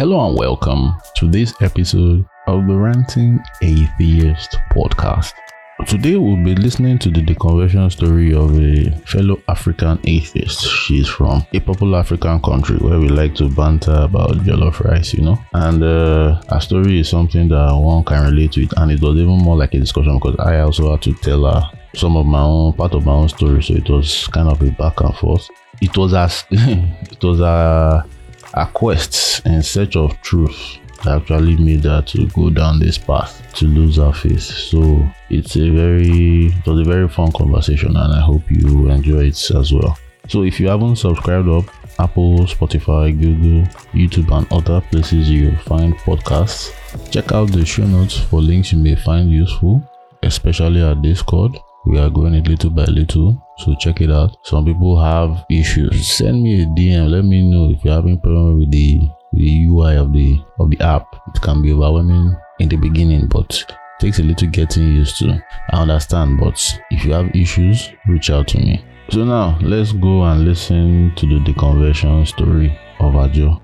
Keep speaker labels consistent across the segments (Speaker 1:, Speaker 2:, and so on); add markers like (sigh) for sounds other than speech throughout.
Speaker 1: Hello and welcome to this episode of the Ranting Atheist podcast. Today we'll be listening to the deconversion story of a fellow African atheist. She's from a popular African country where we like to banter about jollof rice, you know. And uh, her story is something that one can relate to it, and it was even more like a discussion because I also had to tell her some of my own part of my own story, so it was kind of a back and forth. It was as (laughs) it was a a quest in search of truth actually made her to go down this path to lose her face. So it's a very it was a very fun conversation and I hope you enjoy it as well. So if you haven't subscribed up, Apple, Spotify, Google, YouTube and other places you find podcasts, check out the show notes for links you may find useful, especially our Discord. We are going it little by little, so check it out. Some people have issues. Send me a DM. Let me know if you're having problem with the the UI of the of the app. It can be overwhelming in the beginning, but takes a little getting used to. I understand, but if you have issues, reach out to me. So now let's go and listen to the deconversion story of Adjo.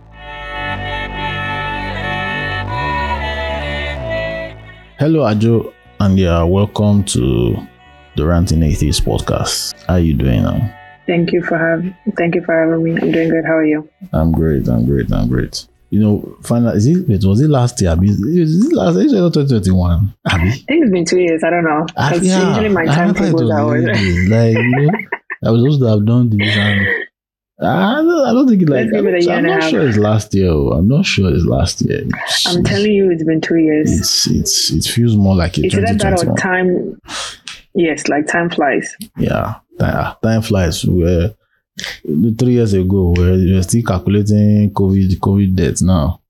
Speaker 1: Hello, Adjo, and yeah, welcome to the Ranting Atheist podcast. How are you doing now?
Speaker 2: Thank you for having thank you for having me. I'm doing good. How are you?
Speaker 1: I'm great. I'm great. I'm great. You know, finally, is it, was it last year? Is it last year? 2021?
Speaker 2: I think it's been two years. I don't know. Ah, because yeah, usually my time goes out.
Speaker 1: Like, you know, I was supposed to have done this and I don't, I don't think it like. It I'm not sure it's last year. I'm not sure it's last year.
Speaker 2: It's, I'm telling you, it's been two years.
Speaker 1: It's it's it feels more like
Speaker 2: it's that or time Yes, like time flies.
Speaker 1: Yeah, time flies. Where three years ago, we are still calculating COVID COVID deaths now.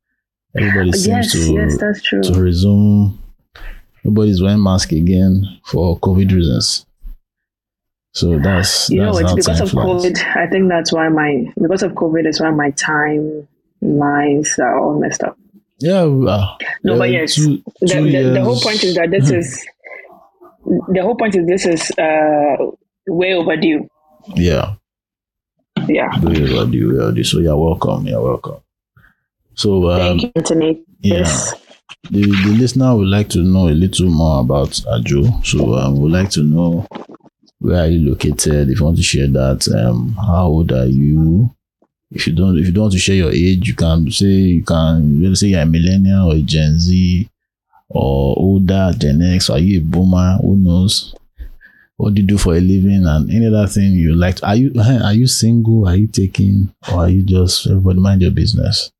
Speaker 1: Everybody seems
Speaker 2: yes,
Speaker 1: to
Speaker 2: yes, that's true.
Speaker 1: to resume. Nobody's wearing mask again for COVID reasons. So that's
Speaker 2: you
Speaker 1: that's
Speaker 2: know it's because of flies. COVID. I think that's why my because of COVID is why my time lines are all messed up.
Speaker 1: Yeah, uh,
Speaker 2: no, but yes, two, two the, the, the, whole point is that this is the whole point is this is uh, way overdue.
Speaker 1: Yeah.
Speaker 2: Yeah.
Speaker 1: Way overdue, way overdue. So you're welcome. You're welcome. So
Speaker 2: um, thank you, Anthony.
Speaker 1: Yeah. Yes. The, the listener would like to know a little more about Adjo. So um, would like to know where are you located? If you want to share that, um, how old are you? If you don't, if you don't want to share your age, you can say you can. You say you're a millennial or a Gen Z or older, Gen X, are you a boomer? Who knows? What do you do for a living and any other thing you like? Are you (laughs) are you single? Are you taking or are you just everybody mind your business?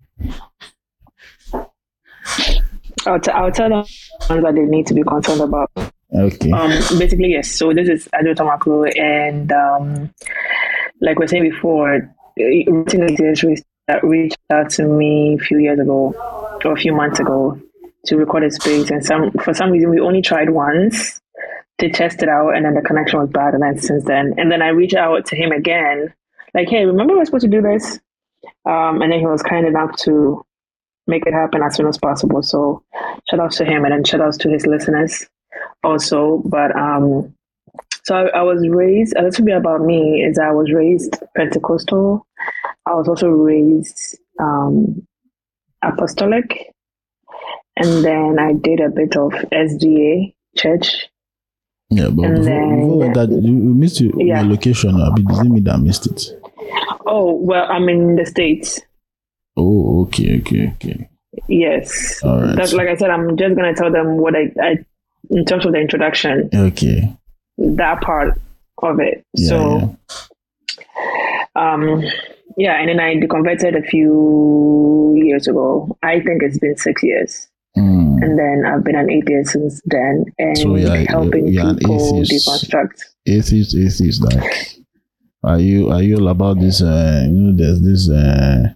Speaker 2: I'll, t- I'll tell them that they need to be concerned about.
Speaker 1: Okay.
Speaker 2: Um, basically, yes. So this is Adjo Tamakloe, and um, like we were saying before, reached out to me a few years ago or a few months ago to record a space, and some for some reason we only tried once to test it out, and then the connection was bad, and then since then, and then I reached out to him again, like, hey, remember we are supposed to do this, um, and then he was kind enough to make it happen as soon as possible. So shout outs to him, and then shout outs to his listeners also. But um, so I, I was raised. A little bit about me is I was raised Pentecostal. I was also raised um, apostolic and then I did a bit of SDA church.
Speaker 1: Yeah, but before, then, before that, you missed your, yeah. your location. I doesn't mean that I missed it.
Speaker 2: Oh well, I'm in the states.
Speaker 1: Oh, okay, okay, okay.
Speaker 2: Yes.
Speaker 1: All right.
Speaker 2: That's like I said. I'm just gonna tell them what I, I in terms of the introduction.
Speaker 1: Okay.
Speaker 2: That part of it. Yeah, so, yeah. um, yeah, and then I deconverted a few years ago. I think it's been six years. Mm. And then I've been an atheist since then and so you're, helping you're people deconstruct.
Speaker 1: Atheist, atheist, like are you are you all about this uh you know there's this uh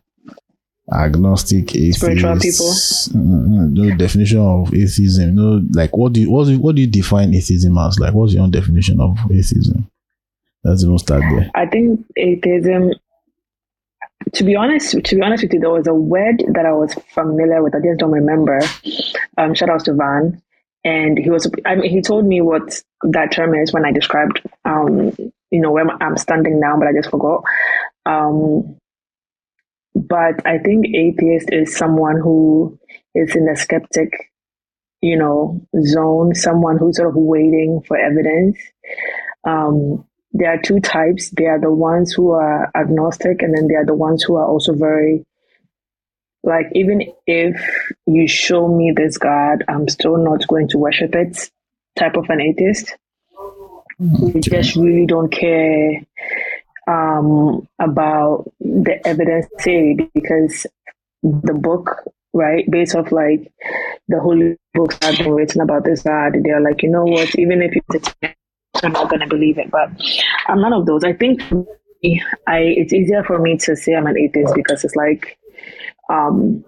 Speaker 1: agnostic atheist
Speaker 2: spiritual people?
Speaker 1: Uh, no definition of atheism you know like what do you what do you, what do you define atheism as? Like what's your own definition of atheism? Let's even start there.
Speaker 2: I think atheism to be honest, to be honest with you, there was a word that I was familiar with. I just don't remember. Um, shout out to Van, and he was. I mean, he told me what that term is when I described, um, you know, where I'm standing now, but I just forgot. Um, but I think atheist is someone who is in a skeptic, you know, zone, someone who's sort of waiting for evidence. Um, there are two types. There are the ones who are agnostic, and then there are the ones who are also very like even if you show me this God, I'm still not going to worship it type of an atheist. We just really don't care um, about the evidence say because the book, right, based off like the holy books that have been written about this God, they're like, you know what, even if it's I'm not gonna believe it. But I'm none of those. I think I it's easier for me to say I'm an atheist because it's like um,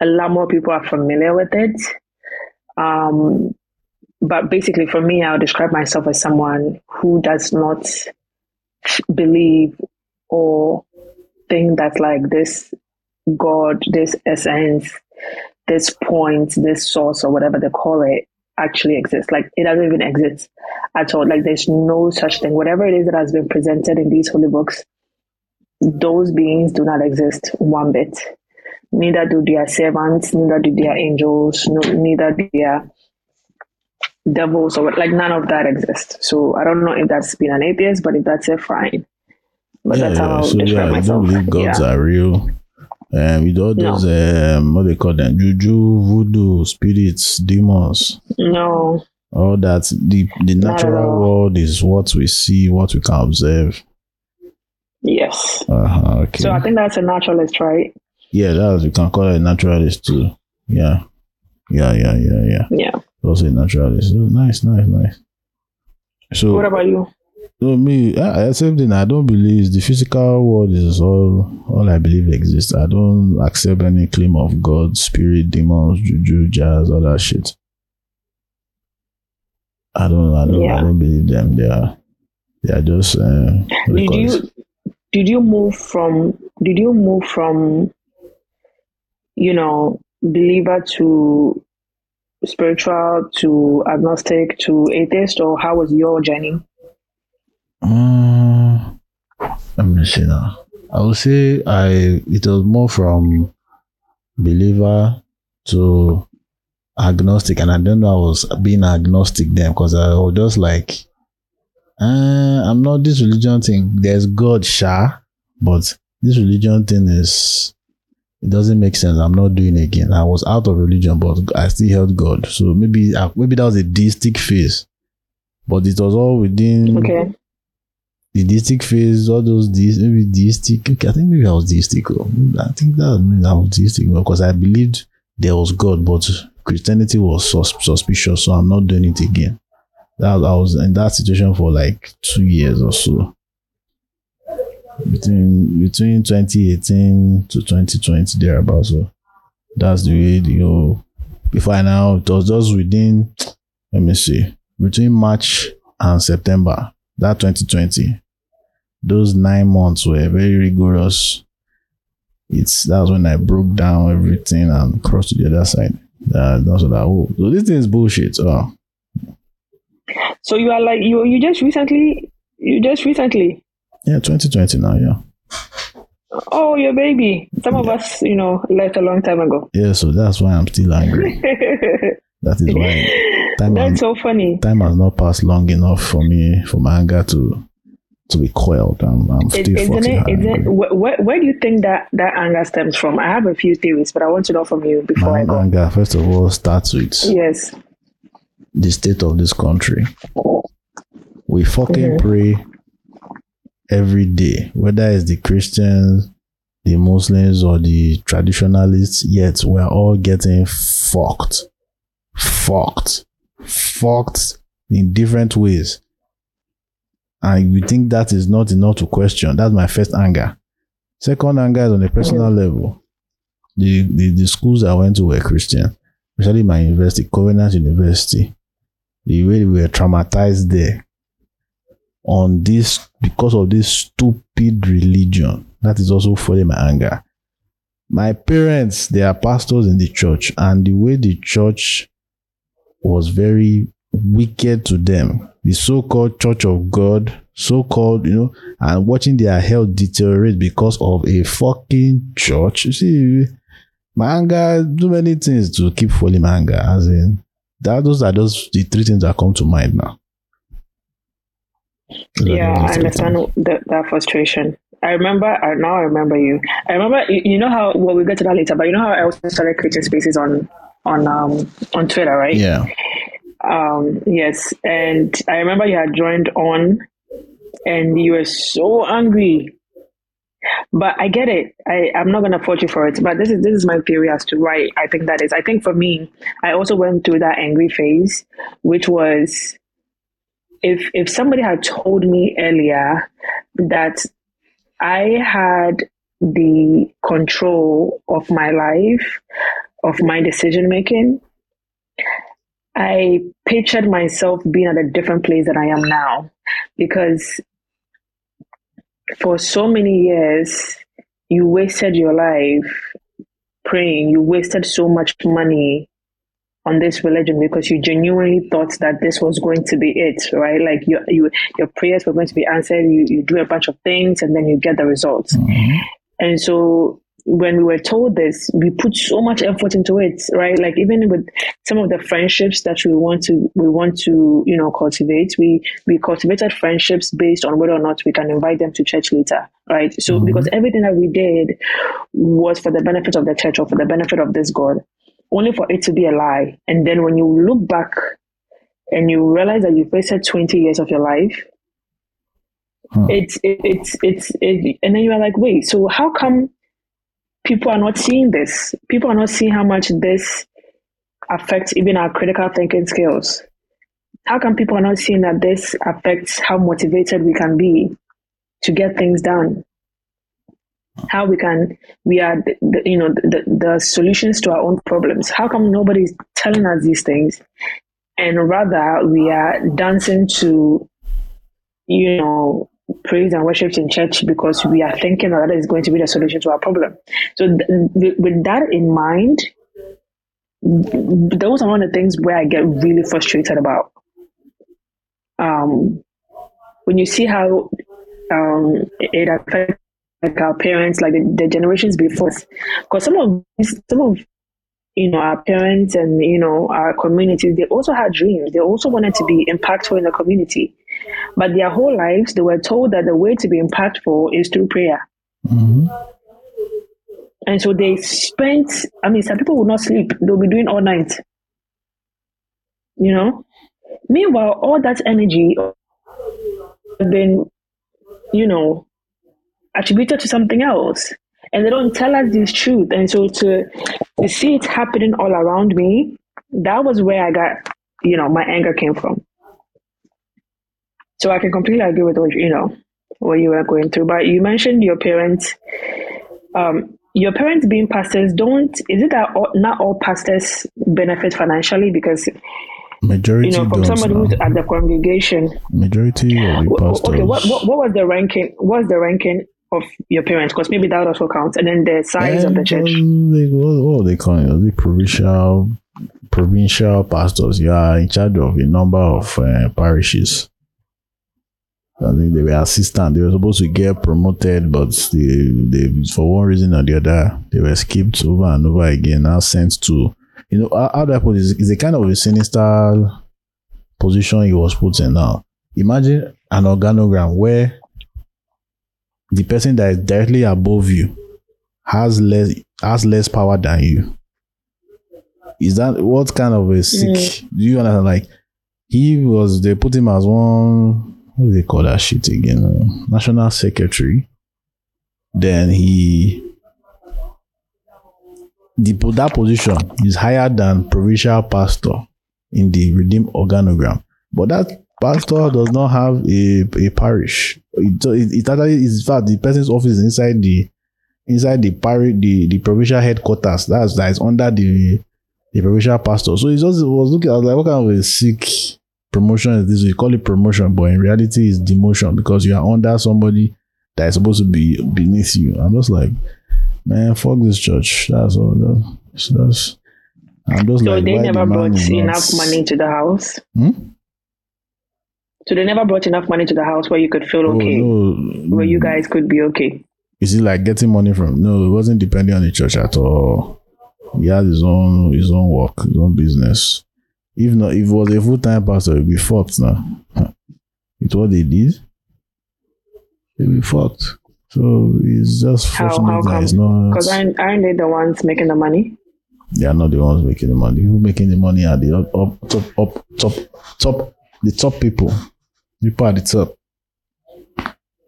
Speaker 2: a lot more people are familiar with it. Um, but basically, for me, I would describe myself as someone who does not believe or think that like this God, this essence, this point, this source, or whatever they call it, actually exists. Like it doesn't even exist at all. Like there's no such thing. Whatever it is that has been presented in these holy books, those beings do not exist one bit neither do their servants, neither do their angels, no, neither do their devils or like none of that exists. So I don't know if that's been an atheist, but if that's it, fine. But yeah, that's how yeah. I so, describe yeah, myself.
Speaker 1: I don't believe gods yeah. are real. Um, with all those no. um, what they call them, juju, voodoo, spirits, demons.
Speaker 2: No.
Speaker 1: All that the the natural world is what we see, what we can observe.
Speaker 2: Yes.
Speaker 1: Uh-huh, okay.
Speaker 2: So I think that's a naturalist, right?
Speaker 1: Yeah, that's you can call it a naturalist too. Yeah. Yeah, yeah, yeah, yeah.
Speaker 2: Yeah.
Speaker 1: Also a naturalist. Oh, nice, nice, nice. So
Speaker 2: what about you?
Speaker 1: So me, I, same thing. I don't believe the physical world is all all I believe exists. I don't accept any claim of God, spirit, demons, juju, jazz, all that shit. I don't. I don't. Yeah. I don't believe them. They are. They are just. Uh,
Speaker 2: did you? Did you move from? Did you move from you know, believer to spiritual to agnostic to atheist, or how was your journey?
Speaker 1: Um, let me see now. I would say I it was more from believer to agnostic, and I don't know I was being agnostic then because I was just like, uh, I'm not this religion thing. There's God, Sha, but this religion thing is it doesn't make sense. I'm not doing it again. I was out of religion, but I still held God. So maybe uh, maybe that was a deistic phase, but it was all within
Speaker 2: okay.
Speaker 1: The deistic phase. All those deist, maybe deistic. Okay, I think maybe I was deistic. Oh. I think that I was deistic because oh, I believed there was God, but Christianity was sus- suspicious. So I'm not doing it again. That I was in that situation for like two years or so between between 2018 to 2020 thereabouts. So that's the way know before now it was just within let me see between March and September that 2020 those nine months were very rigorous it's that's when I broke down everything and crossed to the other side that that's what I oh so this thing is bullshit oh
Speaker 2: so you are like you you just recently you just recently
Speaker 1: yeah, 2020 now, yeah.
Speaker 2: Oh, your baby. Some of us, you know, left a long time ago.
Speaker 1: Yeah, so that's why I'm still angry. (laughs) that is
Speaker 2: why. (laughs) Time that's has, so funny.
Speaker 1: Time has not passed long enough for me, for my anger to to be quelled. I'm, I'm still is, isn't it,
Speaker 2: where, where do you think that, that anger stems from? I have a few theories, but I want to know from you before my I go.
Speaker 1: anger, first of all, starts with
Speaker 2: yes
Speaker 1: the state of this country. We fucking mm-hmm. pray every day, whether it's the Christians, the Muslims, or the traditionalists, yet we're all getting fucked. Fucked. Fucked in different ways. And you think that is not enough to question. That's my first anger. Second anger is on a personal level. The, the, the schools I went to were Christian, especially my university, Covenant University. The way we were traumatized there on this because of this stupid religion. That is also fueling my anger. My parents, they are pastors in the church, and the way the church was very wicked to them, the so called Church of God, so called, you know, and watching their health deteriorate because of a fucking church. You see, my anger, do many things to keep falling my anger. As in, that those are those the three things that come to mind now. Those
Speaker 2: Yeah, I understand that, that frustration. I remember, I, now I remember you. I remember, you, you know how, well, we'll get to that later, but you know how I also started creating spaces on, on, um, on Twitter, right?
Speaker 1: Yeah.
Speaker 2: Um, yes. And I remember you had joined on and you were so angry. But I get it. I, I'm not gonna fault you for it. But this is this is my theory as to why I think that is. I think for me, I also went through that angry phase, which was if if somebody had told me earlier that I had the control of my life, of my decision making, I pictured myself being at a different place than I am now. Because for so many years, you wasted your life praying, you wasted so much money on this religion because you genuinely thought that this was going to be it, right? Like you, you, your prayers were going to be answered. You, you do a bunch of things and then you get the results. Mm-hmm. And so when we were told this, we put so much effort into it, right? Like even with some of the friendships that we want to we want to, you know, cultivate, we we cultivated friendships based on whether or not we can invite them to church later, right? So mm-hmm. because everything that we did was for the benefit of the church or for the benefit of this God, only for it to be a lie. And then when you look back and you realize that you wasted 20 years of your life, it's it's it's it, and then you're like, wait, so how come people are not seeing this? People are not seeing how much this affects even our critical thinking skills. How come people are not seeing that this affects how motivated we can be to get things done? How we can we are the, the, you know the, the solutions to our own problems. How come nobody's telling us these things, and rather we are dancing to you know praise and worship in church because we are thinking that that is going to be the solution to our problem. So th- th- with that in mind, those are one of the things where I get really frustrated about. Um, when you see how um, it affects like our parents, like the, the generations before, because some of some of you know our parents and you know our communities, they also had dreams. They also wanted to be impactful in the community, but their whole lives they were told that the way to be impactful is through prayer. Mm-hmm. And so they spent, I mean, some people will not sleep. They'll be doing all night. You know? Meanwhile, all that energy has been, you know, attributed to something else. And they don't tell us this truth. And so to, to see it happening all around me, that was where I got, you know, my anger came from. So I can completely agree with what, you know, what you were going through. But you mentioned your parents um, your parents being pastors don't is it that all, not all pastors benefit financially because
Speaker 1: Majority
Speaker 2: you know from somebody who's at the congregation
Speaker 1: Majority of the pastors.
Speaker 2: okay what, what what was the ranking what's the ranking of your parents because maybe that also counts and then the size of the church
Speaker 1: those- they, what, what are they calling it? The provincial provincial pastors. You are in charge of a number of uh, parishes. I think they were assistant. They were supposed to get promoted, but they, they for one reason or the other, they were skipped over and over again. Now sent to, you know, how, I put? It's a kind of a sinister position he was put in. Now, imagine an organogram where the person that is directly above you has less has less power than you. Is that what kind of a sick? Mm. Do you understand? Like he was, they put him as one. What do they call that shit again? Uh, National secretary. Then he, the that position is higher than provincial pastor in the redeemed organogram, but that pastor does not have a, a parish. It, it, it in fact the person's office inside the inside the parish the, the provincial headquarters. That's that is under the the provincial pastor. So it just was looking. I was like, what kind of a sick promotion is this? We call it promotion, but in reality, it's demotion because you are under somebody that is supposed to be beneath you. I'm just like, man, fuck this church. That's all. That's, that's I'm just
Speaker 2: so
Speaker 1: like,
Speaker 2: they never
Speaker 1: the
Speaker 2: brought enough money to the house
Speaker 1: Hmm?
Speaker 2: So they never brought enough money to the house where you could feel
Speaker 1: Oh,
Speaker 2: okay,
Speaker 1: no.
Speaker 2: where you guys could be okay.
Speaker 1: Is it like getting money from? No, it wasn't depending on the church at all. He had his own his own work, his own business. If not, if it was a full time pastor, it'd be fucked now. It's what they did. It'd be fucked. So it's just fortunate
Speaker 2: how
Speaker 1: that it's not.
Speaker 2: Because aren't, aren't they the ones making the money?
Speaker 1: They are not the ones making the money. Who making the money are the up, up top, up, top, top, the top people. People at the top.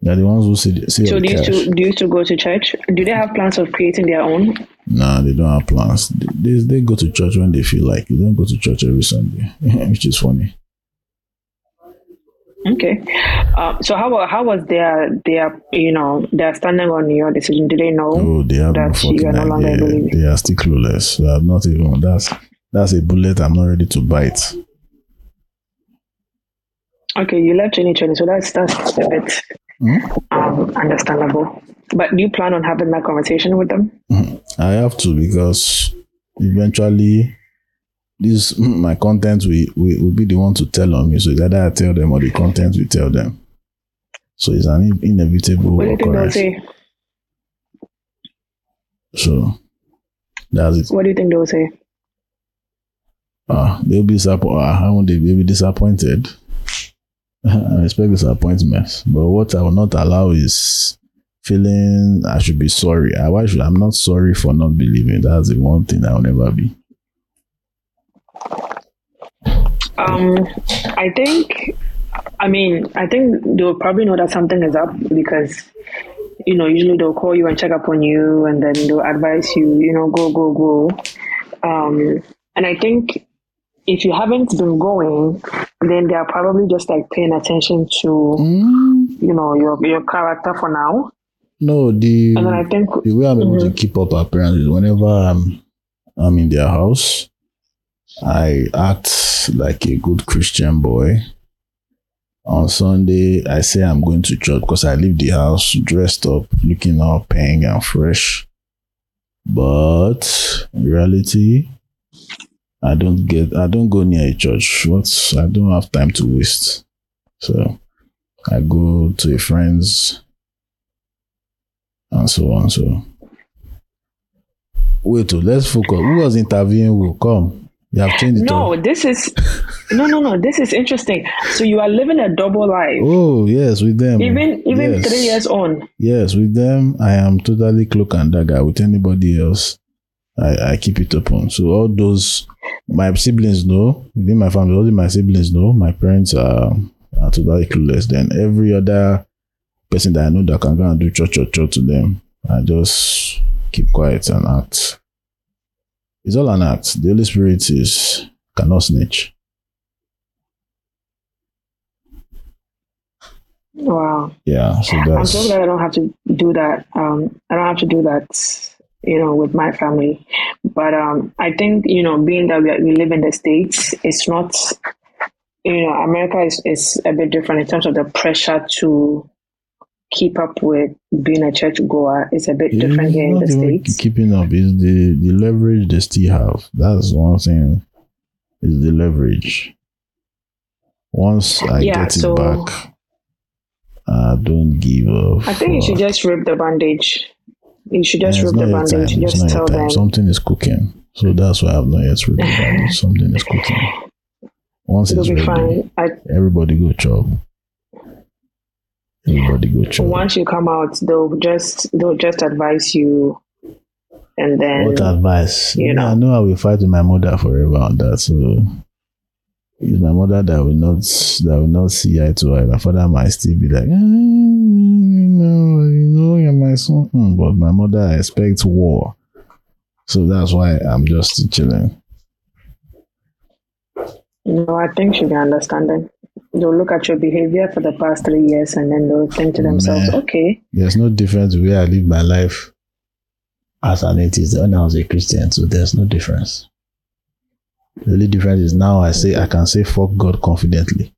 Speaker 1: They're the ones who see, see
Speaker 2: So do you, used do you to go to church? Do they have plans of creating their own?
Speaker 1: Nah, they don't have plans. They, they, they go to church when they feel like. They don't go to church every Sunday, (laughs) which is funny.
Speaker 2: Okay. Um, so how how was their their you know their standing on your decision? Did they know?
Speaker 1: Oh, they have no
Speaker 2: That you are no longer believer.
Speaker 1: They are still clueless. They have not even. That's that's a bullet I'm not ready to bite.
Speaker 2: Okay, you left 2020, so that's that's a bit um, understandable. But do you plan on having that conversation with them? Hmm.
Speaker 1: I have to because eventually this hmm, my content will, will, will be the one to tell on me. So either I tell them or the content will tell them. So it's an in- inevitable
Speaker 2: What do you think they'll
Speaker 1: occurrence.
Speaker 2: say?
Speaker 1: So that's it.
Speaker 2: What do you think they'll say?
Speaker 1: Ah, they'll ah, be disappointed. How won't they be disappointed? I expect disappointment. But what I will not allow is feeling I should be sorry. I why should I'm not sorry for not believing. That's the one thing I'll never be.
Speaker 2: Um, I think, I mean, I think they'll probably know that something is up because, you know, usually they'll call you and check up on you and then they'll advise you, you know, go, go, go. Um, and I think if you haven't been going, then they're probably just like paying attention to, you know, your your character for now.
Speaker 1: No, the
Speaker 2: And I think,
Speaker 1: the way I'm able to mm-hmm. keep up appearance is whenever I'm I'm in their house, I act like a good Christian boy. On Sunday, I say I'm going to church because I leave the house dressed up, looking all pink and fresh. But in reality, I don't get I don't go near a church. What's I don't have time to waste. So I go to a friend's and so on. So wait, oh, let's focus. Who was interviewing who? Come. You have changed it.
Speaker 2: no,
Speaker 1: up.
Speaker 2: this is, no, no, no, this is interesting. So you are living a double life.
Speaker 1: Oh yes, with them.
Speaker 2: Even even
Speaker 1: yes.
Speaker 2: three years on.
Speaker 1: Yes, with them, I am totally cloak and dagger. With anybody else, I, I keep it open. So all those my siblings know within my family, all my siblings know. My parents are are totally clueless. Then every other person that I know that can go and do church church church to them, I just keep quiet and act. It's all an act. The Holy Spirit is cannot snitch.
Speaker 2: Wow.
Speaker 1: Yeah, so
Speaker 2: I'm so glad I don't have to do that. Um, I don't have to do that, you know, with my family. But um, I think, you know, being that we, are, we live in the States, it's not, you know, America is, is a bit different in terms of the pressure to keep up with being a church goer. It's a bit different here in the States.
Speaker 1: keeping up is the the leverage they still have. That's one thing. Is the leverage. Once I
Speaker 2: Yeah,
Speaker 1: get it
Speaker 2: so-
Speaker 1: back, I don't give up.
Speaker 2: I think you should just rip the bandage. You should just rip the
Speaker 1: time.
Speaker 2: bandage. Just tell them.
Speaker 1: Something is cooking. So that's why I've not yet ripped the bandage. (laughs) Something is cooking. Once
Speaker 2: It'll
Speaker 1: it's
Speaker 2: be
Speaker 1: ready,
Speaker 2: fine. I,
Speaker 1: everybody go chop. Everybody go chop.
Speaker 2: once you come out, they'll just they'll just advise you, and then
Speaker 1: What advice?
Speaker 2: you
Speaker 1: Yeah,
Speaker 2: know.
Speaker 1: I know I will fight with my mother forever on that. So it's my mother that will not that will not see eye to eye. My father might still be like, "Ah, you know, you know, you're my son. Hmm, But my mother expects war. So that's why I'm just chilling.
Speaker 2: No, I think she'll be understanding. They'll look at your behavior for the past three years and then they'll think to themselves,
Speaker 1: Meh.
Speaker 2: okay,
Speaker 1: There's no difference where I live my life as an atheist when I was a Christian. So there's no difference. The only difference is now I say I can say fuck God confidently.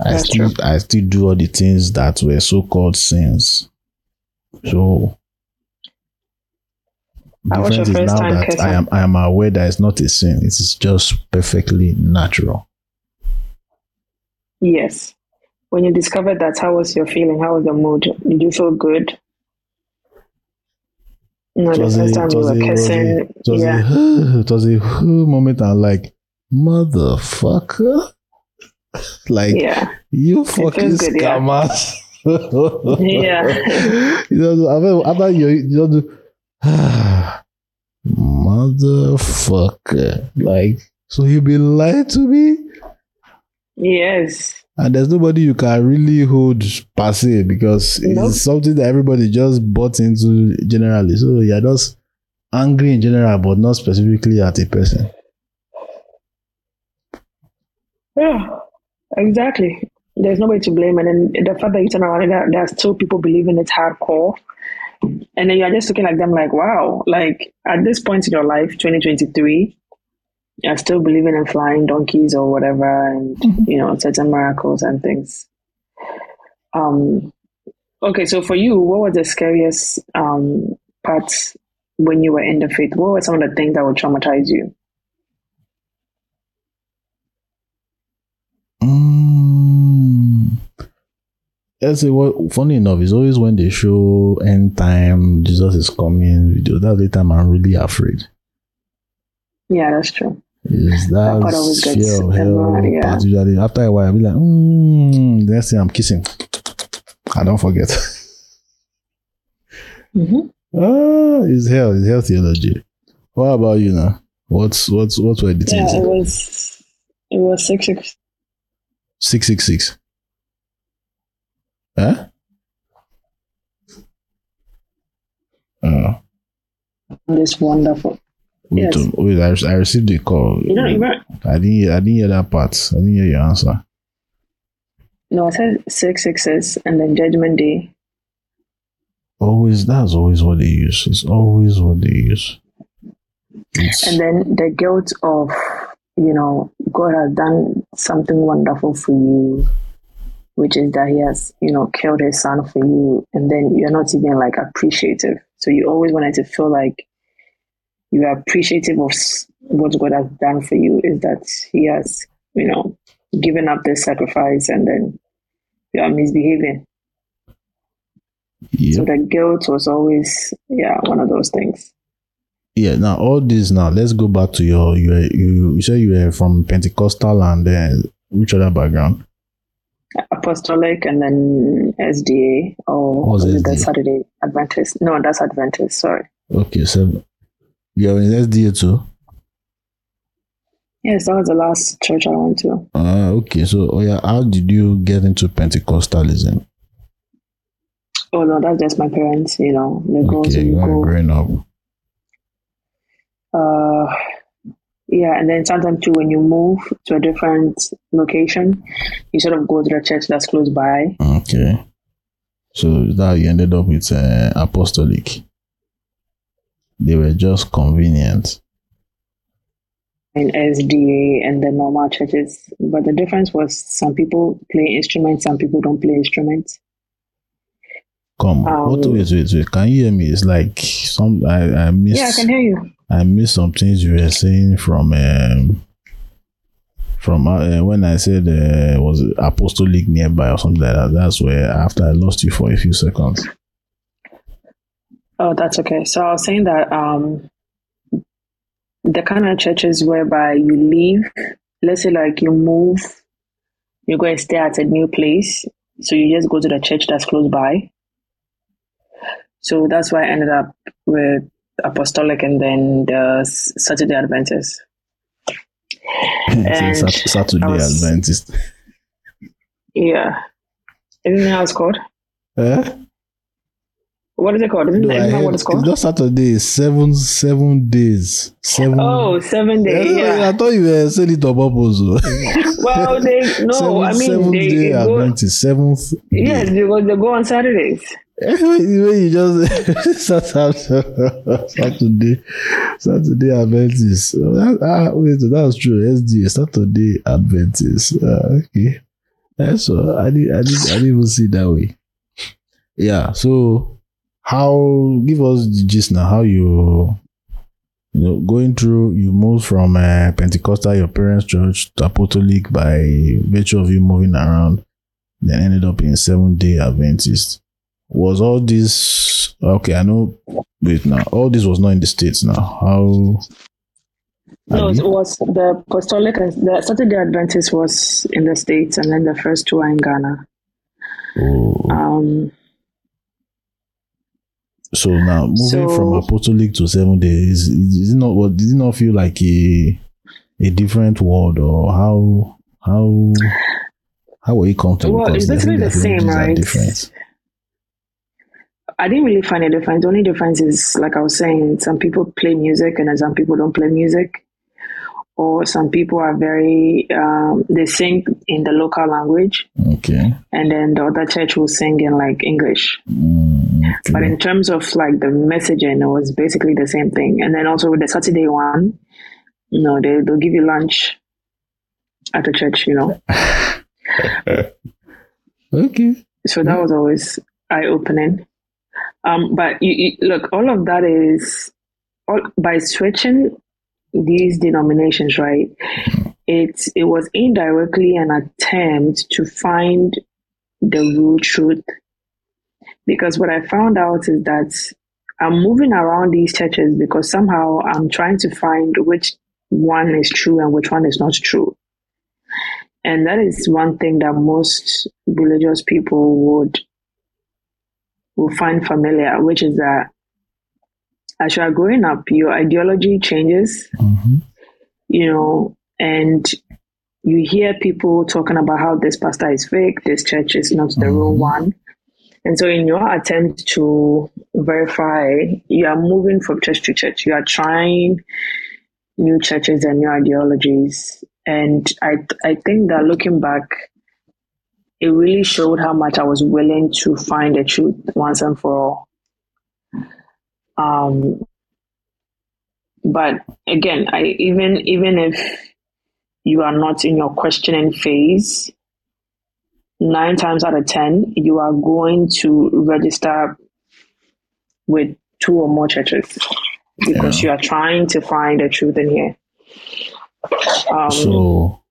Speaker 1: I
Speaker 2: That's
Speaker 1: still
Speaker 2: true.
Speaker 1: I still do all the things that were so called sins. So
Speaker 2: How was your
Speaker 1: difference is now that? I am I am aware that it's not a sin. It is just perfectly natural.
Speaker 2: Yes. When you discovered that, how was your feeling? How was your mood? Did you feel good? No, the
Speaker 1: was
Speaker 2: first
Speaker 1: a-
Speaker 2: time
Speaker 1: it
Speaker 2: you
Speaker 1: was
Speaker 2: were
Speaker 1: a- it was a-
Speaker 2: kissing.
Speaker 1: It was
Speaker 2: Yeah.
Speaker 1: a (laughs) it was a (laughs) moment and like motherfucker. (laughs) like
Speaker 2: Yeah.
Speaker 1: you fucking
Speaker 2: good, yeah.
Speaker 1: scammers.
Speaker 2: Yeah.
Speaker 1: you know, after, you you know do (sighs) motherfucker. Like so you been lying to me?
Speaker 2: Yes.
Speaker 1: And there's nobody you can really hold per se because
Speaker 2: Nope.
Speaker 1: it's something that everybody just bought into generally. So you're just angry in general, but not specifically at a person.
Speaker 2: Yeah. Exactly. There's nobody to blame. And then the fact that you turn around and there, are still people believing it's hardcore. And then you're just looking at them like, wow, like at this point in your life, 2023, you're still believing in flying donkeys or whatever, and you know, certain miracles and things. Um, okay, so for you, what was the scariest um part when you were in the faith? What were some of the things that would traumatize you?
Speaker 1: Mm. Let's say what funny enough is always when they show end time Jesus is coming video. That's the time I'm really afraid.
Speaker 2: Yeah, that's true.
Speaker 1: Is
Speaker 2: That
Speaker 1: that
Speaker 2: part always gets
Speaker 1: hell
Speaker 2: everyone, yeah.
Speaker 1: part usually after a while I'll be like, mm, the next thing I'm kissing. I don't forget. (laughs)
Speaker 2: hmm
Speaker 1: ah, it's hell, it's hell theology. What about you now? What's what's what were the
Speaker 2: Yeah,
Speaker 1: things?
Speaker 2: it was it was six six.
Speaker 1: Six six six. Huh? Oh.
Speaker 2: This wonderful.
Speaker 1: Wait,
Speaker 2: Yes.
Speaker 1: wait, I, I received the call.
Speaker 2: You know,
Speaker 1: I didn't hear, I didn't hear that part. I didn't hear your answer.
Speaker 2: no, it says six sixes and then Judgment Day.
Speaker 1: Always, that's always what they use. It's always what they use. It's,
Speaker 2: And then the guilt of, you know, God has done something wonderful for you, which is that He has, you know, killed His Son for you, and then you're not even like appreciative. So you always wanted to feel like you are appreciative of what God has done for you. Is that He has, you know, given up this sacrifice, and then you are misbehaving. So the guilt was always, yeah, one of those things.
Speaker 1: Yeah. Now, all this. Now, let's go back to your. You you you said you were from Pentecostal and then which other background?
Speaker 2: Apostolic and then SDA or was it the Saturday Adventist? No, that's Adventist. Sorry.
Speaker 1: Okay, so you're in SDA too.
Speaker 2: Yes, that was the last church I went to.
Speaker 1: Ah, okay. So, oh yeah, how did you get into Pentecostalism?
Speaker 2: Oh no, that's just my parents. You know, they go
Speaker 1: Okay,
Speaker 2: to go.
Speaker 1: growing up.
Speaker 2: Uh, yeah, and then sometimes too, when you move to a different location, you sort of go to the church that's close by.
Speaker 1: Okay. So that you ended up with uh, apostolic. They were just convenient.
Speaker 2: in SDA and the normal churches. But the difference was some people play instruments, some people don't play instruments.
Speaker 1: Come,
Speaker 2: Um,
Speaker 1: what? Wait, wait, wait. Can you hear me? It's like some I I missed.
Speaker 2: Yeah, I can hear you.
Speaker 1: I missed some things you were saying from um, from uh, when I said uh, was it apostolic nearby or something like that. That's where after I lost you for a few seconds.
Speaker 2: Oh, that's okay. So I was saying that um, the kind of churches whereby you leave, let's say like you move, you go and stay at a new place, so you just go to the church that's close by. So that's why I ended up with Apostolic and then the Saturday Adventist.
Speaker 1: Say Sat- Saturday
Speaker 2: I was-
Speaker 1: Adventist.
Speaker 2: Yeah. Isn't that how it's called?
Speaker 1: Eh?
Speaker 2: What is it called? Isn't,
Speaker 1: No,
Speaker 2: that,
Speaker 1: heard-
Speaker 2: what it's
Speaker 1: it's not Saturday. Seven seven days. Seven.
Speaker 2: Oh, seven day.
Speaker 1: Yeah,
Speaker 2: Yeah.
Speaker 1: I thought you were saying it on purpose. (laughs)
Speaker 2: Well, they no.
Speaker 1: seven,
Speaker 2: I mean,
Speaker 1: seventh
Speaker 2: they
Speaker 1: day
Speaker 2: go.
Speaker 1: Adventist. Seventh.
Speaker 2: Yes,
Speaker 1: day.
Speaker 2: because they go on Saturdays.
Speaker 1: When you just (laughs) Saturday, Saturday Adventist. That- ah, wait, that's true. SD Saturday Adventist. Ah, okay, that's all. I didn't, I didn't, I didn't even see that way. Yeah. So, how? Give us the gist now. How you? you know, going through, you moved from uh, Pentecostal, your parents' church, to Apostolic by virtue of you moving around, then ended up in Seventh Day Adventist. Was all this okay? I know. Wait, now all this was not in the states. Now, how?
Speaker 2: No, it was the Apostolic the Saturday Adventist was in the states, and then the first two are in Ghana.
Speaker 1: Oh.
Speaker 2: Um,
Speaker 1: So now moving
Speaker 2: So-
Speaker 1: from apostolic to seven days, is it not what did it not feel like a a different world or how how how were you comfortable?
Speaker 2: Well, it's
Speaker 1: Because I think
Speaker 2: basically the same, right? I didn't really find a difference. The only difference is, like I was saying, some people play music and some people don't play music. Or some people are very, um, they sing in the local language
Speaker 1: Okay.
Speaker 2: and then the other church will sing in like English.
Speaker 1: Mm, okay.
Speaker 2: But in terms of like the messaging, it was basically the same thing. And then also with the Saturday one, you know, they, they'll give you lunch at the church, you know. (laughs)
Speaker 1: okay.
Speaker 2: So that was always eye opening. Um, but you, you, look, all of that is all, by switching these denominations, right? It it was indirectly an attempt to find the real truth. Because what I found out is that I'm moving around these churches because somehow I'm trying to find which one is true and which one is not true. And that is one thing that most religious people would will find familiar, which is that as you are growing up, your ideology changes,
Speaker 1: hmm
Speaker 2: you know, and you hear people talking about how this pastor is fake, this church is not the real
Speaker 1: Mhm.
Speaker 2: one. And so, in your attempt to verify, you are moving from church to church. You are trying new churches and new ideologies. And I, I think that looking back, it really showed how much I was willing to find the truth once and for all. Um, but again, I even even if you are not in your questioning phase, nine times out of ten, you are going to register with two or more churches because you are trying to find the truth in here. Um,
Speaker 1: So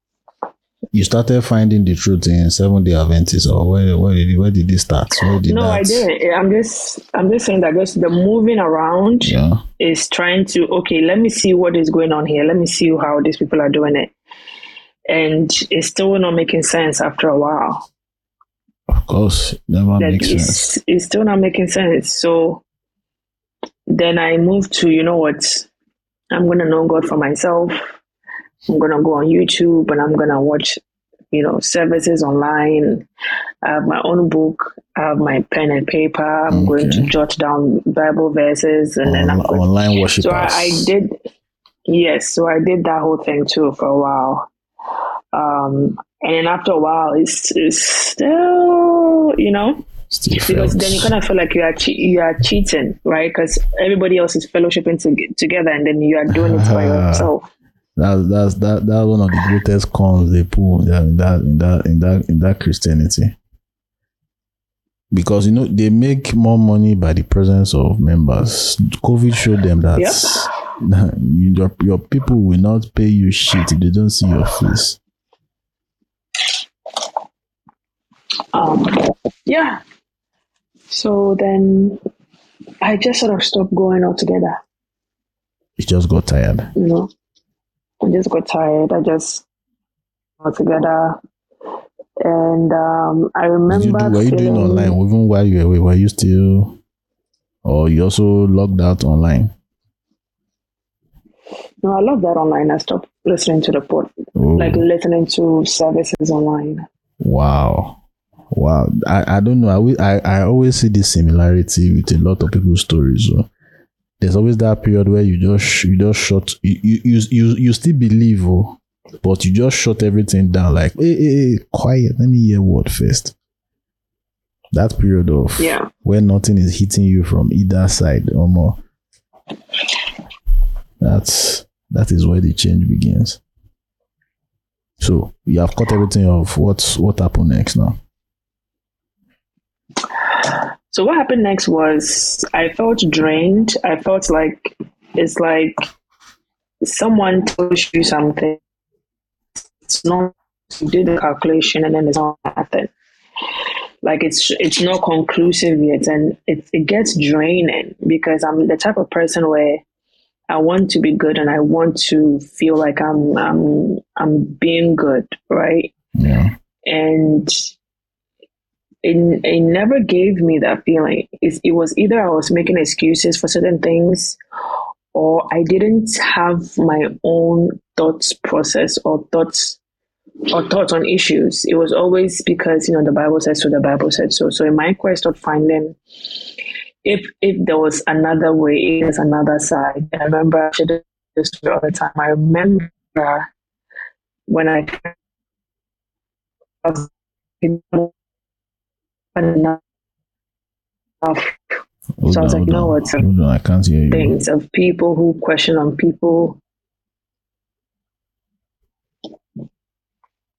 Speaker 1: you started finding the truth in Seven Day Adventist, or where where did where did it start? Did
Speaker 2: no,
Speaker 1: that,
Speaker 2: I didn't. I'm just I'm just saying that just the moving around
Speaker 1: Yeah.
Speaker 2: is trying to okay, let me see what is going on here. Let me see how these people are doing it. And it's still not making sense after a while.
Speaker 1: Of course, it never
Speaker 2: That
Speaker 1: makes sense.
Speaker 2: it's, it's still not making sense. So then I moved to, you know what, I'm gonna know God for myself. I'm gonna go on YouTube and I'm gonna watch, you know, services online. I have my own book. I have my pen and paper. I'm going to jot down Bible verses and then I'm going
Speaker 1: online worshipers.
Speaker 2: so I, I did, yes. So I did that whole thing too for a while. Um, and then after a while, it's, it's still, you know,
Speaker 1: Still
Speaker 2: because
Speaker 1: felt-
Speaker 2: then you kind of feel like you are che- you are cheating, right? Because everybody else is fellowshipping to- together, and then you are doing it by
Speaker 1: Ah.
Speaker 2: yourself.
Speaker 1: That's that's that that's one of the greatest cons they pull in that in that in that in that Christianity. Because you know they make more money by the presence of members. COVID showed them that (laughs) your your people will not pay you shit if they don't see your face.
Speaker 2: Um, yeah. So then I just sort of stopped going altogether.
Speaker 1: You just got tired.
Speaker 2: you know, I just got tired. I just got together. And um, I
Speaker 1: Did you
Speaker 2: remember
Speaker 1: do, were you doing online even while you were away? Were you still, or you also logged out online?
Speaker 2: No, I love that online. I stopped listening to the pod,
Speaker 1: Oh.
Speaker 2: like listening to services online.
Speaker 1: Wow. Wow. I, I don't know. I, I, I always see this similarity with a lot of people's stories. So there's always that period where you just you just shut you you you, you, you still believe oh, but you just shut everything down like hey, hey, hey, quiet, let me hear word first. That period of
Speaker 2: Yeah.
Speaker 1: where nothing is hitting you from either side or more. That's that is where the change begins. So you have cut everything off. What's what happened next now?
Speaker 2: So what happened next was I felt drained. I felt like it's like someone tells you something, it's not you do the calculation and then it's not nothing. Like it's it's not conclusive yet, and it it gets draining because I'm the type of person where I want to be good and I want to feel like I'm I'm I'm being good, right?
Speaker 1: Yeah.
Speaker 2: And it, it never gave me that feeling. It, it was either I was making excuses for certain things or I didn't have my own thoughts process or thoughts or thoughts on issues. It was always because, you know, the Bible says so, the Bible said so. So in my quest of finding if if there was another way, if there's another side. I remember I should this story all the time. I remember when I enough.
Speaker 1: Hold
Speaker 2: So I was like, you know
Speaker 1: hold
Speaker 2: what?
Speaker 1: on. Hold on, I can't hear you.
Speaker 2: Things of people who question on people.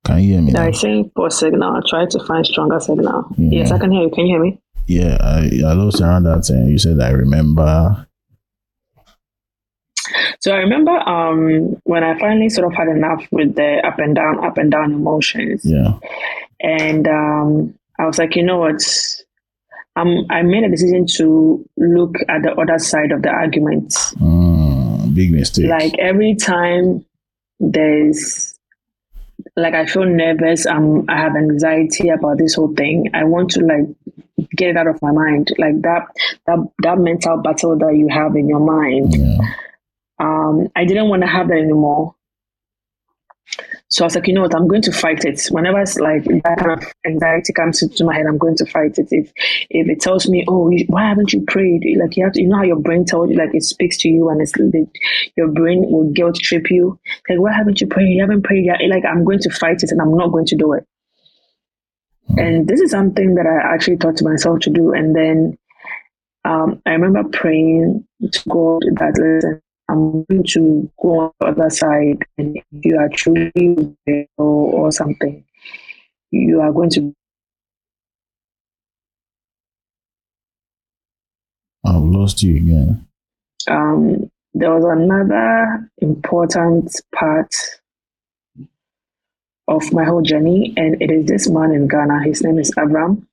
Speaker 1: Can you hear me now?
Speaker 2: I saying poor signal. I try to find stronger signal. Yes, I can hear you. Can you hear me?
Speaker 1: Yeah, I, I lost around that and you said I remember.
Speaker 2: So I remember um, when I finally sort of had enough with the up and down, up and down emotions.
Speaker 1: Yeah.
Speaker 2: and um, I was like, you know what? Um, I made a decision to look at the other side of the argument.
Speaker 1: Mm, big mistake.
Speaker 2: Like every time there's, like I feel nervous, um, I have anxiety about this whole thing. I want to like get it out of my mind, like that that that mental battle that you have in your mind.
Speaker 1: yeah.
Speaker 2: Um, I didn't want to have that anymore. So I was like, you know what, I'm going to fight it. Whenever it's like that kind of anxiety comes into my head, I'm going to fight it. If if it tells me, oh, you, why haven't you prayed? Like you have to, you know how your brain tells you, like it speaks to you, and it's the, your brain will guilt trip you. Like, why haven't you prayed? You haven't prayed yet. Like I'm going to fight it, and I'm not going to do it. And this is something that I actually taught myself to do, and then um, I remember praying to God that listen, I'm going to go on the other side, and if you are truly real or, or something, you are going to.
Speaker 1: I've lost you again.
Speaker 2: Um, there was another important part of my whole journey, and it is this man in Ghana. His name is Avram.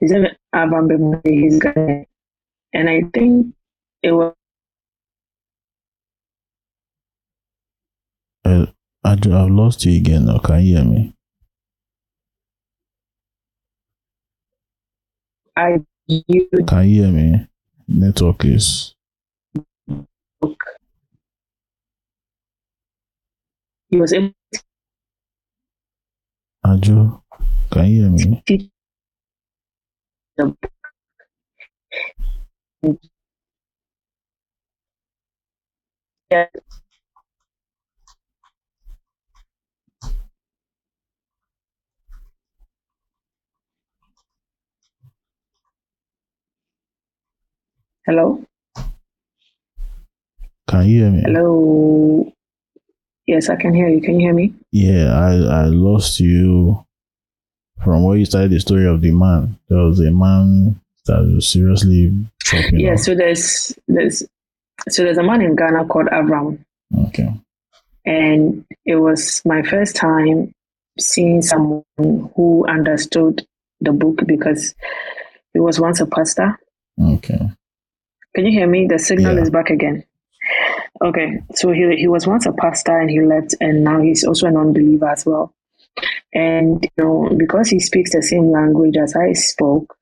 Speaker 2: His name is Avram Bembe. He's Ghanaian. And I think it was
Speaker 1: Uh, I, I've lost you again now. Can you hear me?
Speaker 2: I you
Speaker 1: Can you hear me? Network is.
Speaker 2: he was able
Speaker 1: Adjo, can you hear me?
Speaker 2: to Hello?
Speaker 1: Can you hear me?
Speaker 2: Hello? Yes, I can hear you. Can you hear me?
Speaker 1: Yeah, I, I lost you from where you started the story of the man. There was a man that was seriously chopping
Speaker 2: Yeah,
Speaker 1: off.
Speaker 2: so there's there's so there's a man in Ghana called Avram.
Speaker 1: Okay.
Speaker 2: And it was my first time seeing someone who understood the book because he was once a pastor.
Speaker 1: Okay.
Speaker 2: Can you hear me? The signal
Speaker 1: Yeah.
Speaker 2: is back again. Okay, so he he was once a pastor and he left, and now he's also an unbeliever as well. And you know, because he speaks the same language as I spoke,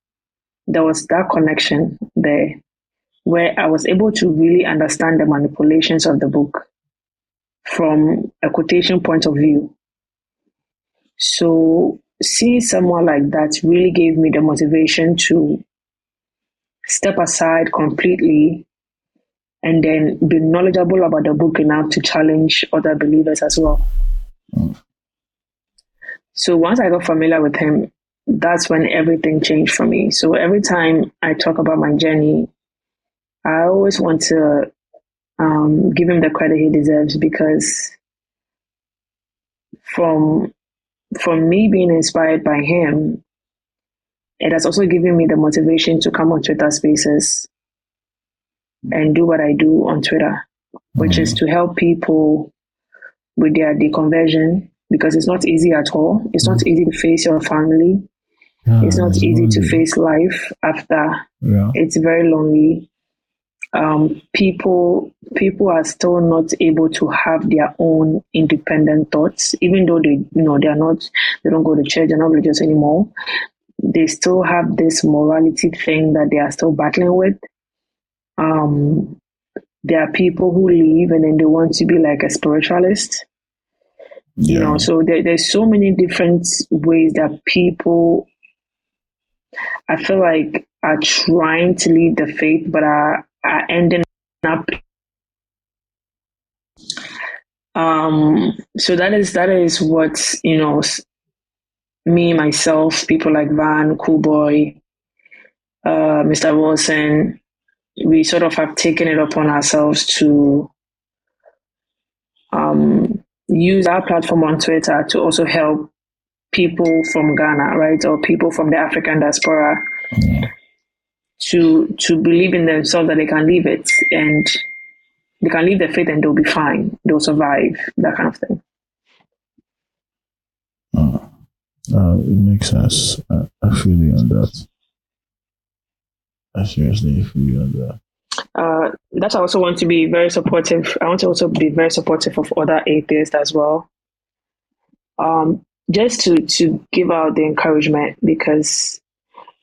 Speaker 2: there was that connection there, where I was able to really understand the manipulations of the book from a quotation point of view. So seeing someone like that really gave me the motivation to step aside completely and then be knowledgeable about the book enough to challenge other believers as well. So once I got familiar with him, that's when everything changed for me. So every time I talk about my journey, I always want to um, give him the credit he deserves because from from me being inspired by him, it has also given me the motivation to come on Twitter Spaces and do what I do on Twitter. which is to help people with their deconversion because it's not easy at all. It's not easy to face your family.
Speaker 1: Yeah,
Speaker 2: It's not easy to face life after.
Speaker 1: Yeah.
Speaker 2: It's very lonely. Um, people people are still not able to have their own independent thoughts, even though they you know they are not they don't go to church, they're not religious anymore. They still have this morality thing that they are still battling with. Um, there are people who leave and then they want to be like a spiritualist you know so there, there's so many different ways that people i feel like are trying to lead the faith but are, are ending up um so that is that is what you know me myself people like van cool boy uh mr wilson we sort of have taken it upon ourselves to um use our platform on Twitter to also help people from Ghana, right, or people from the African diaspora to to believe in themselves that they can leave it and they can leave their faith and they'll be fine, they'll survive, that kind of thing.
Speaker 1: Uh, it makes sense. I, I feel you on that. I seriously feel you on that.
Speaker 2: Uh, that I also want to be very supportive. I want to also be very supportive of other atheists as well. Um, just to to give out the encouragement because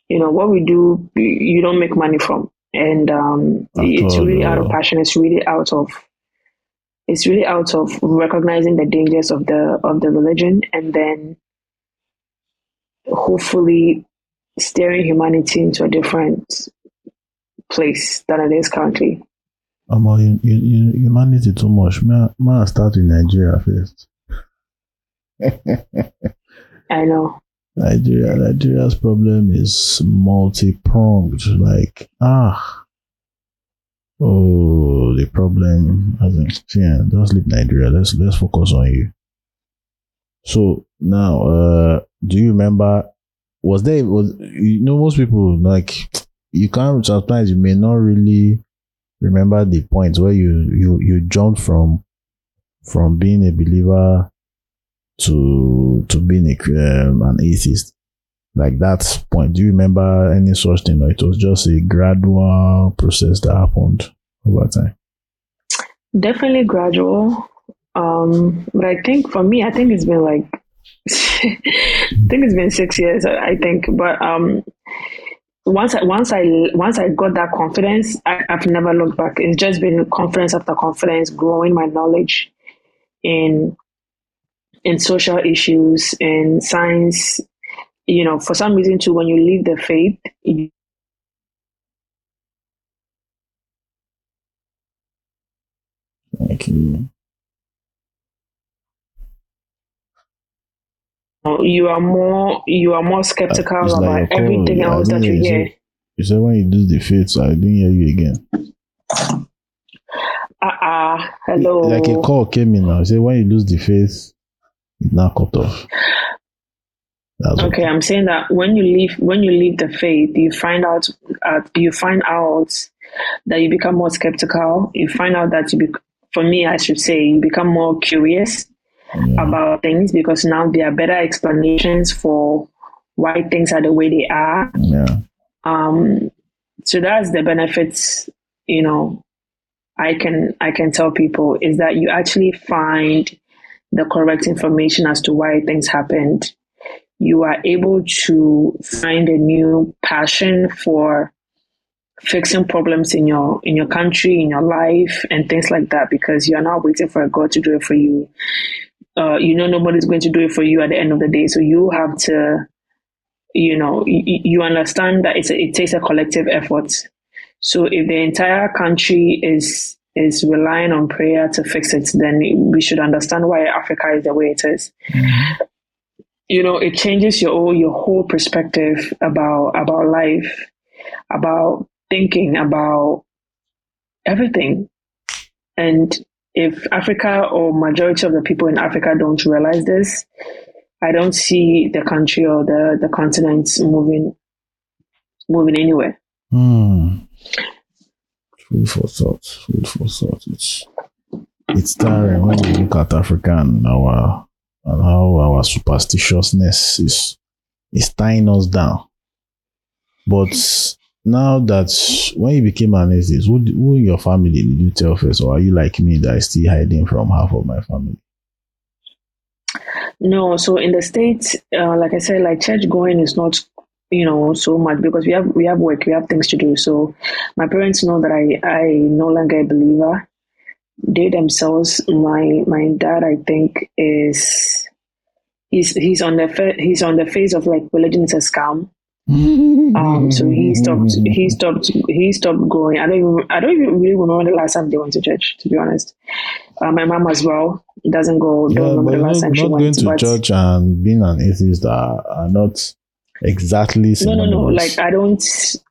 Speaker 2: you know what we do, you- you don't make money from, and um, it's really out of passion. It's really out of it's really out of recognizing the dangers of the of the religion, and then hopefully steering humanity into a different place than it is currently.
Speaker 1: Um, you, you, you, humanity too much. May I, may I start with Nigeria first? (laughs)
Speaker 2: I know.
Speaker 1: Nigeria, Nigeria's problem is multi-pronged. Like, ah, oh, the problem. As in, yeah, just leave Nigeria. Let's let's focus on you. So now, uh, do you remember? Was there was you know most people like you can't sometimes you may not really remember the point where you you you jumped from from being a believer to to being a, um, an atheist like that point do you remember any such thing or it was just a gradual process that happened over time
Speaker 2: Definitely gradual. Um, but I think for me, I think it's been like, I think it's been six years. I think, but um, once I once I once I got that confidence, I, I've never looked back. It's just been confidence after confidence, growing my knowledge in in social issues in science. You know, for some reason too, when you leave the faith, you,
Speaker 1: like you
Speaker 2: you are more you are more skeptical
Speaker 1: it's
Speaker 2: about
Speaker 1: call.
Speaker 2: everything
Speaker 1: I
Speaker 2: else that you
Speaker 1: hear you you said when you lose the faith so i didn't hear you again
Speaker 2: Ah, ah, hello.
Speaker 1: like a call came in now you say when you lose the faith it's now cut off that's
Speaker 2: Okay, I'm saying that when you leave when you leave the faith, you find out uh, you find out that you become more skeptical. You find out that you be, for me, I should say, you become more curious
Speaker 1: Yeah.
Speaker 2: about things because now there are better explanations for why things are the way they are.
Speaker 1: yeah
Speaker 2: Um, so that's the benefits, you know, I can I can tell people is that you actually find the correct information as to why things happened. You are able to find a new passion for fixing problems in your in your country, in your life, and things like that because you are not waiting for a God to do it for you. Uh, you know nobody's going to do it for you at the end of the day, so you have to you know you, you understand that it's a, it takes a collective effort. So if the entire country is is relying on prayer to fix it then we should understand why africa is the way it is. You know it changes your whole your whole perspective about about life about thinking about everything. And if africa or majority of the people in africa don't realize this I don't see the country or the, the continent moving moving anywhere.
Speaker 1: Hmm. Food for thought. Food for thought. It's it's tiring when you look at Africa and our and how our superstitiousness is is tying us down. But now that when you became an atheist, who, who in your family did you tell first, or are you like me that is still hiding from half of my family?
Speaker 2: No, so in the states, uh, like I said, like church going is not, you know, so much because we have we have work, we have things to do. So my parents know that I I no longer a believer. They themselves, my my dad, I think is he's he's on the he's on the phase of like religion is a scam. Um, so he stopped. He (laughs) stopped. He stopped going. I don't. Even, I don't even really remember the last time they went to church. To be honest, uh, my mom as well doesn't go. Don't
Speaker 1: Yeah,
Speaker 2: remember the last
Speaker 1: not,
Speaker 2: time she
Speaker 1: not going to church and being an atheist are, are not exactly
Speaker 2: no, no, no. Like I don't.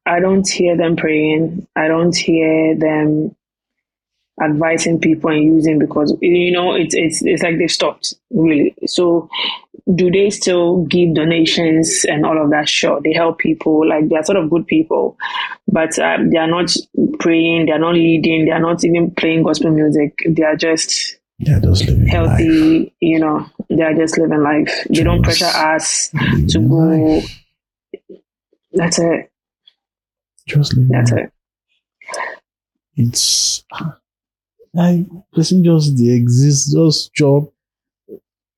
Speaker 2: I don't hear them praying. I don't hear them advising people and using because you know it's it's it's like they've stopped really. So do they still give donations and all of that? Sure, they help people. Like they're sort of good people, but uh, they are not praying. They are not leading. They are not even playing gospel music. They are just
Speaker 1: They're just living life.
Speaker 2: healthy. You know, they are just living life. They don't pressure us to
Speaker 1: life.
Speaker 2: go. That's it.
Speaker 1: Just living
Speaker 2: That's
Speaker 1: life.
Speaker 2: it.
Speaker 1: It's like person just they exist, just job.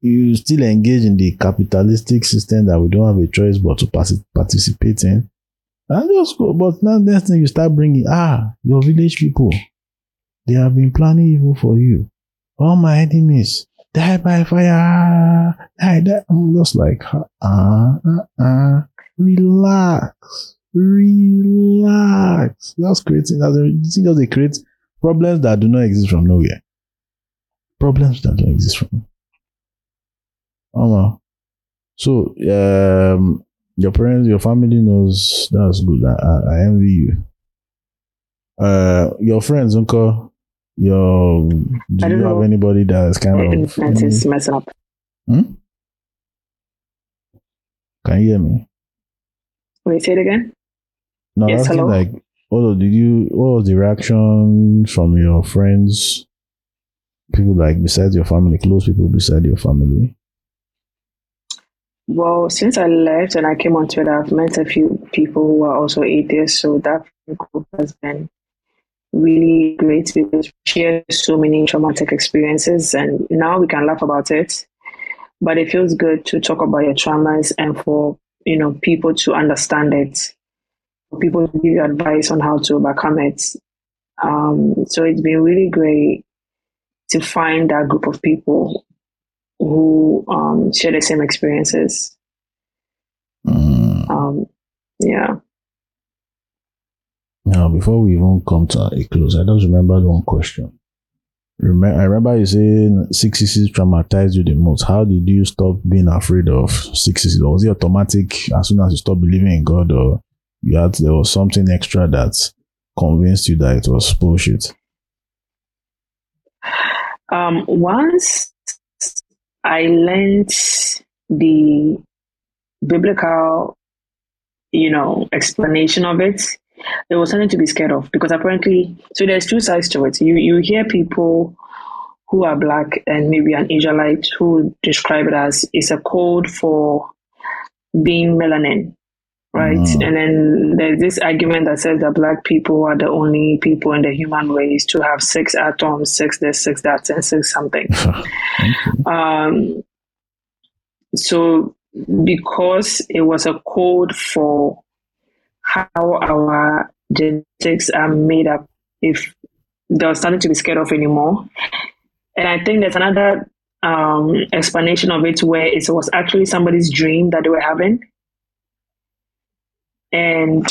Speaker 1: You still engage in the capitalistic system that we don't have a choice but to participate in. And just go. But now next thing you start bringing, ah, your village people, they have been planning evil for you. All my enemies, die by fire. Die, die. I'm just like, ah, uh, uh, relax, relax. Just creating, that's a, just they create problems that do not exist from nowhere. Problems that don't exist from. Oh, so um, your parents, your family knows that's good. I, I, envy you. Uh, your friends, uncle, your do you
Speaker 2: don't
Speaker 1: have anybody that's kind of
Speaker 2: internet is messing up.
Speaker 1: Hmm? Can you hear me?
Speaker 2: Wait, say it again.
Speaker 1: No,
Speaker 2: Yes, hello?
Speaker 1: like, what did you? What was the reaction from your friends? People like besides your family, close people beside your family.
Speaker 2: Well, since I left and I came on Twitter, I've met a few people who are also atheists. So that group has been really great because we share so many traumatic experiences and now we can laugh about it. But it feels good to talk about your traumas and for you know people to understand it, for people to give you advice on how to overcome it. Um, so it's been really great to find that group of people who um, share the same experiences.
Speaker 1: Mm.
Speaker 2: Um, yeah.
Speaker 1: Now, before we even come to a close, I just remembered one question. Remember, I remember you saying 666 traumatized you the most. How did you stop being afraid of 666? Was it automatic as soon as you stopped believing in God, or you had there was something extra that convinced you that it was bullshit?
Speaker 2: Um, once I learned the biblical, you know, explanation of it, there was something to be scared of because apparently, so there's two sides to it. You you hear people who are black and maybe an Israelite who describe it as it's a code for being melanin, right?
Speaker 1: Mm.
Speaker 2: And then there's this argument that says that black people are the only people in the human race to have six atoms, six this, six that, and six something. (laughs) Um, so because it was a code for how our genetics are made up, if there was nothing to be scared of anymore. And I think there's another um, explanation of it where it was actually somebody's dream that they were having. And,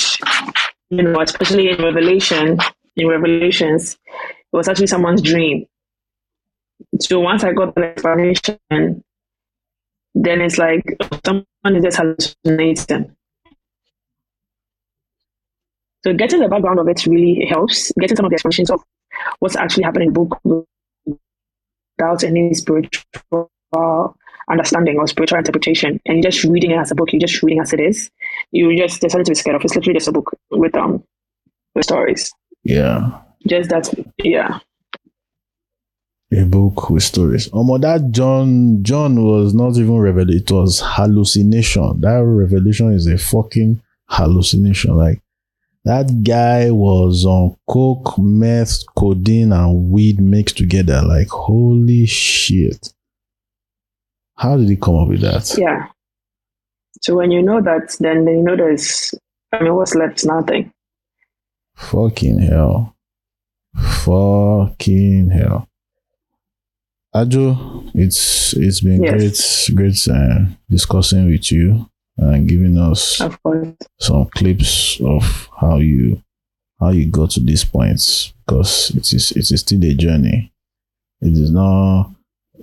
Speaker 2: you know, especially in Revelation, in Revelations, it was actually someone's dream. So once I got the explanation, then it's like someone is just hallucinating. So getting the background of it really helps. Getting some of the explanations of what's actually happening in the book without any spiritual understanding or spiritual interpretation, and you're just reading it as a book. You're just reading as it is. You just decided to be scared of. It's literally just a book with um with stories.
Speaker 1: Yeah.
Speaker 2: Just that, yeah.
Speaker 1: a book with stories. Um, that John John was not even revelation; it was hallucination. That revelation is a fucking hallucination. Like that guy was on coke, meth, codeine, and weed mixed together. Like holy shit! How did he come up with that?
Speaker 2: Yeah. So when you know that, then you know there's. I mean, what's left? Nothing.
Speaker 1: Fucking hell. Fucking hell. Adjo, it's it's been yes. great great uh, discussing with you and giving us some clips of how you how you got to these points because it is it is still a journey. It is not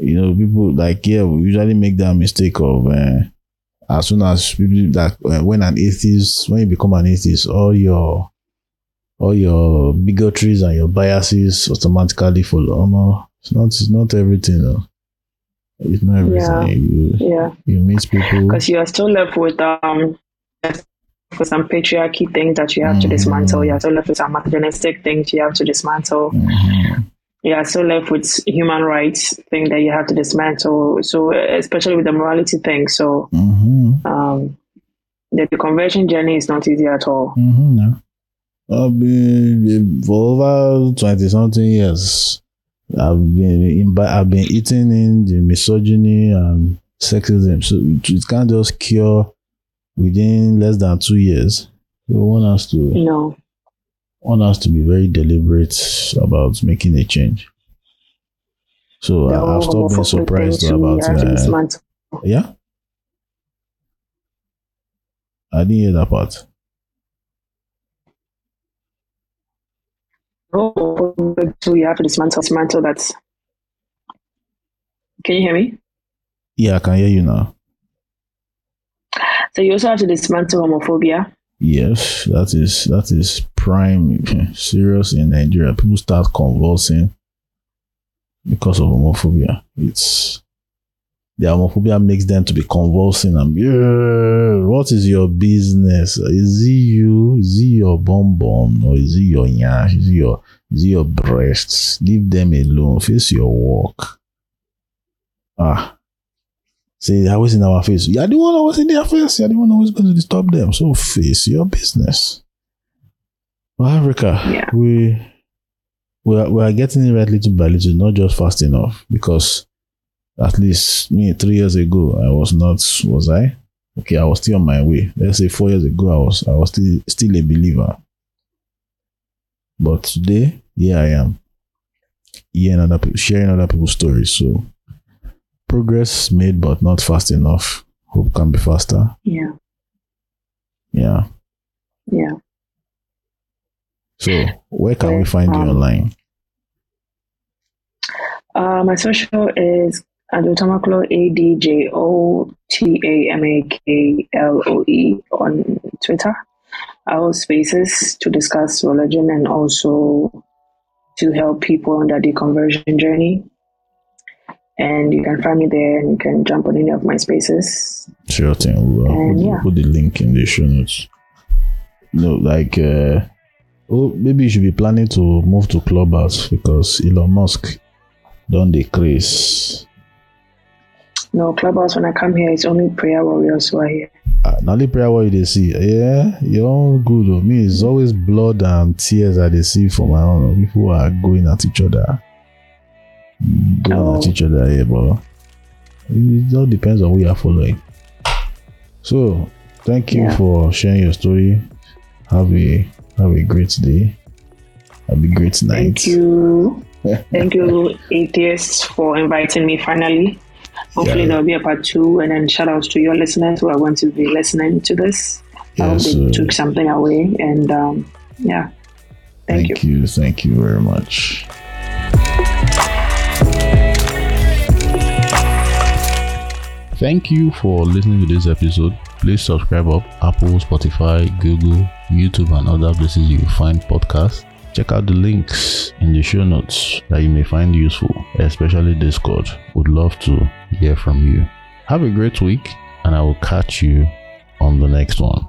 Speaker 1: you know people like yeah we usually make that mistake of uh, as soon as people that uh, when an atheist when you become an atheist all your all your bigotries and your biases automatically follow. Um, it's not it's not everything. It's not everything. Yeah. You yeah. you meet people
Speaker 2: because you are still left with um for some patriarchy things that you have mm-hmm. to dismantle. You're still left with some misogynistic things you have to dismantle. Mm-hmm. You so left with human rights thing that you have to dismantle. So especially with the morality thing. So mm-hmm. um, the, the conversion journey is not easy at all.
Speaker 1: Mm-hmm, no. I've been for over twenty something years. I've been I've been eating in the misogyny and sexism. So it can't just cure within less than two years. So one has to
Speaker 2: no.
Speaker 1: One has to be very deliberate about making a change. So I, have stopped being surprised about uh, yeah. I didn't hear that part.
Speaker 2: Oh, so you have to dismantle, dismantle that. Can you hear me?
Speaker 1: Yeah, I can hear you now.
Speaker 2: So you also have to dismantle homophobia.
Speaker 1: Yes, that is that is prime (laughs) serious in Nigeria. People start convulsing because of homophobia. It's the homophobia makes them to be convulsing and yeah, what is your business? Is it you? Is it your bum bum? Or is it your yash? Is it your is it your breasts? Leave them alone. Face your work. Ah. Say always in our face. You're the one always in their face. You're the one always going to disturb them. So face your business. Well, Africa, yeah. we we are, we are getting it right little by little, not just fast enough because at least me three years ago I was not was I okay I was still on my way let's say four years ago I was I was still still a believer but today here I am hearing other people sharing other people's stories so progress made but not fast enough. Hope can be faster.
Speaker 2: Yeah.
Speaker 1: Yeah.
Speaker 2: Yeah.
Speaker 1: So where can we find um, you online?
Speaker 2: Uh, my social is AdjoTamakloe, A D J O T A M A K L O E on Twitter. Our spaces to discuss religion and also to help people on their deconversion journey. And you can find me there and you can jump on any of my spaces.
Speaker 1: Sure thing. We'll, and, put, yeah. put the link in the show notes. No, like, uh, oh, maybe you should be planning to move to Clubhouse because Elon Musk don't decrease
Speaker 2: no, Clubhouse, when I come here, it's only prayer warriors who are here.
Speaker 1: Uh, not only prayer warriors they see. Yeah, you're good. Though. Me, it's always blood and tears that they see for my own. People are going at each other. Going oh. at each other here, but it all depends on who you are following. So, thank you yeah. for sharing your story. Have a have a great day. Have a great night. (laughs)
Speaker 2: Thank you. thank you, atheists, for inviting me finally. Hopefully, yeah. there'll be a part two. And then shout outs to your listeners who are going to be listening to this. I hope they took something away. And um, yeah,
Speaker 1: thank, thank you. you. Thank you very much. Thank you for listening to this episode. Please subscribe up Apple, Spotify, Google, YouTube, and other places you find podcasts. Check out the links in the show notes that you may find useful, especially Discord. Would love to hear from you. Have a great week, and I will catch you on the next one.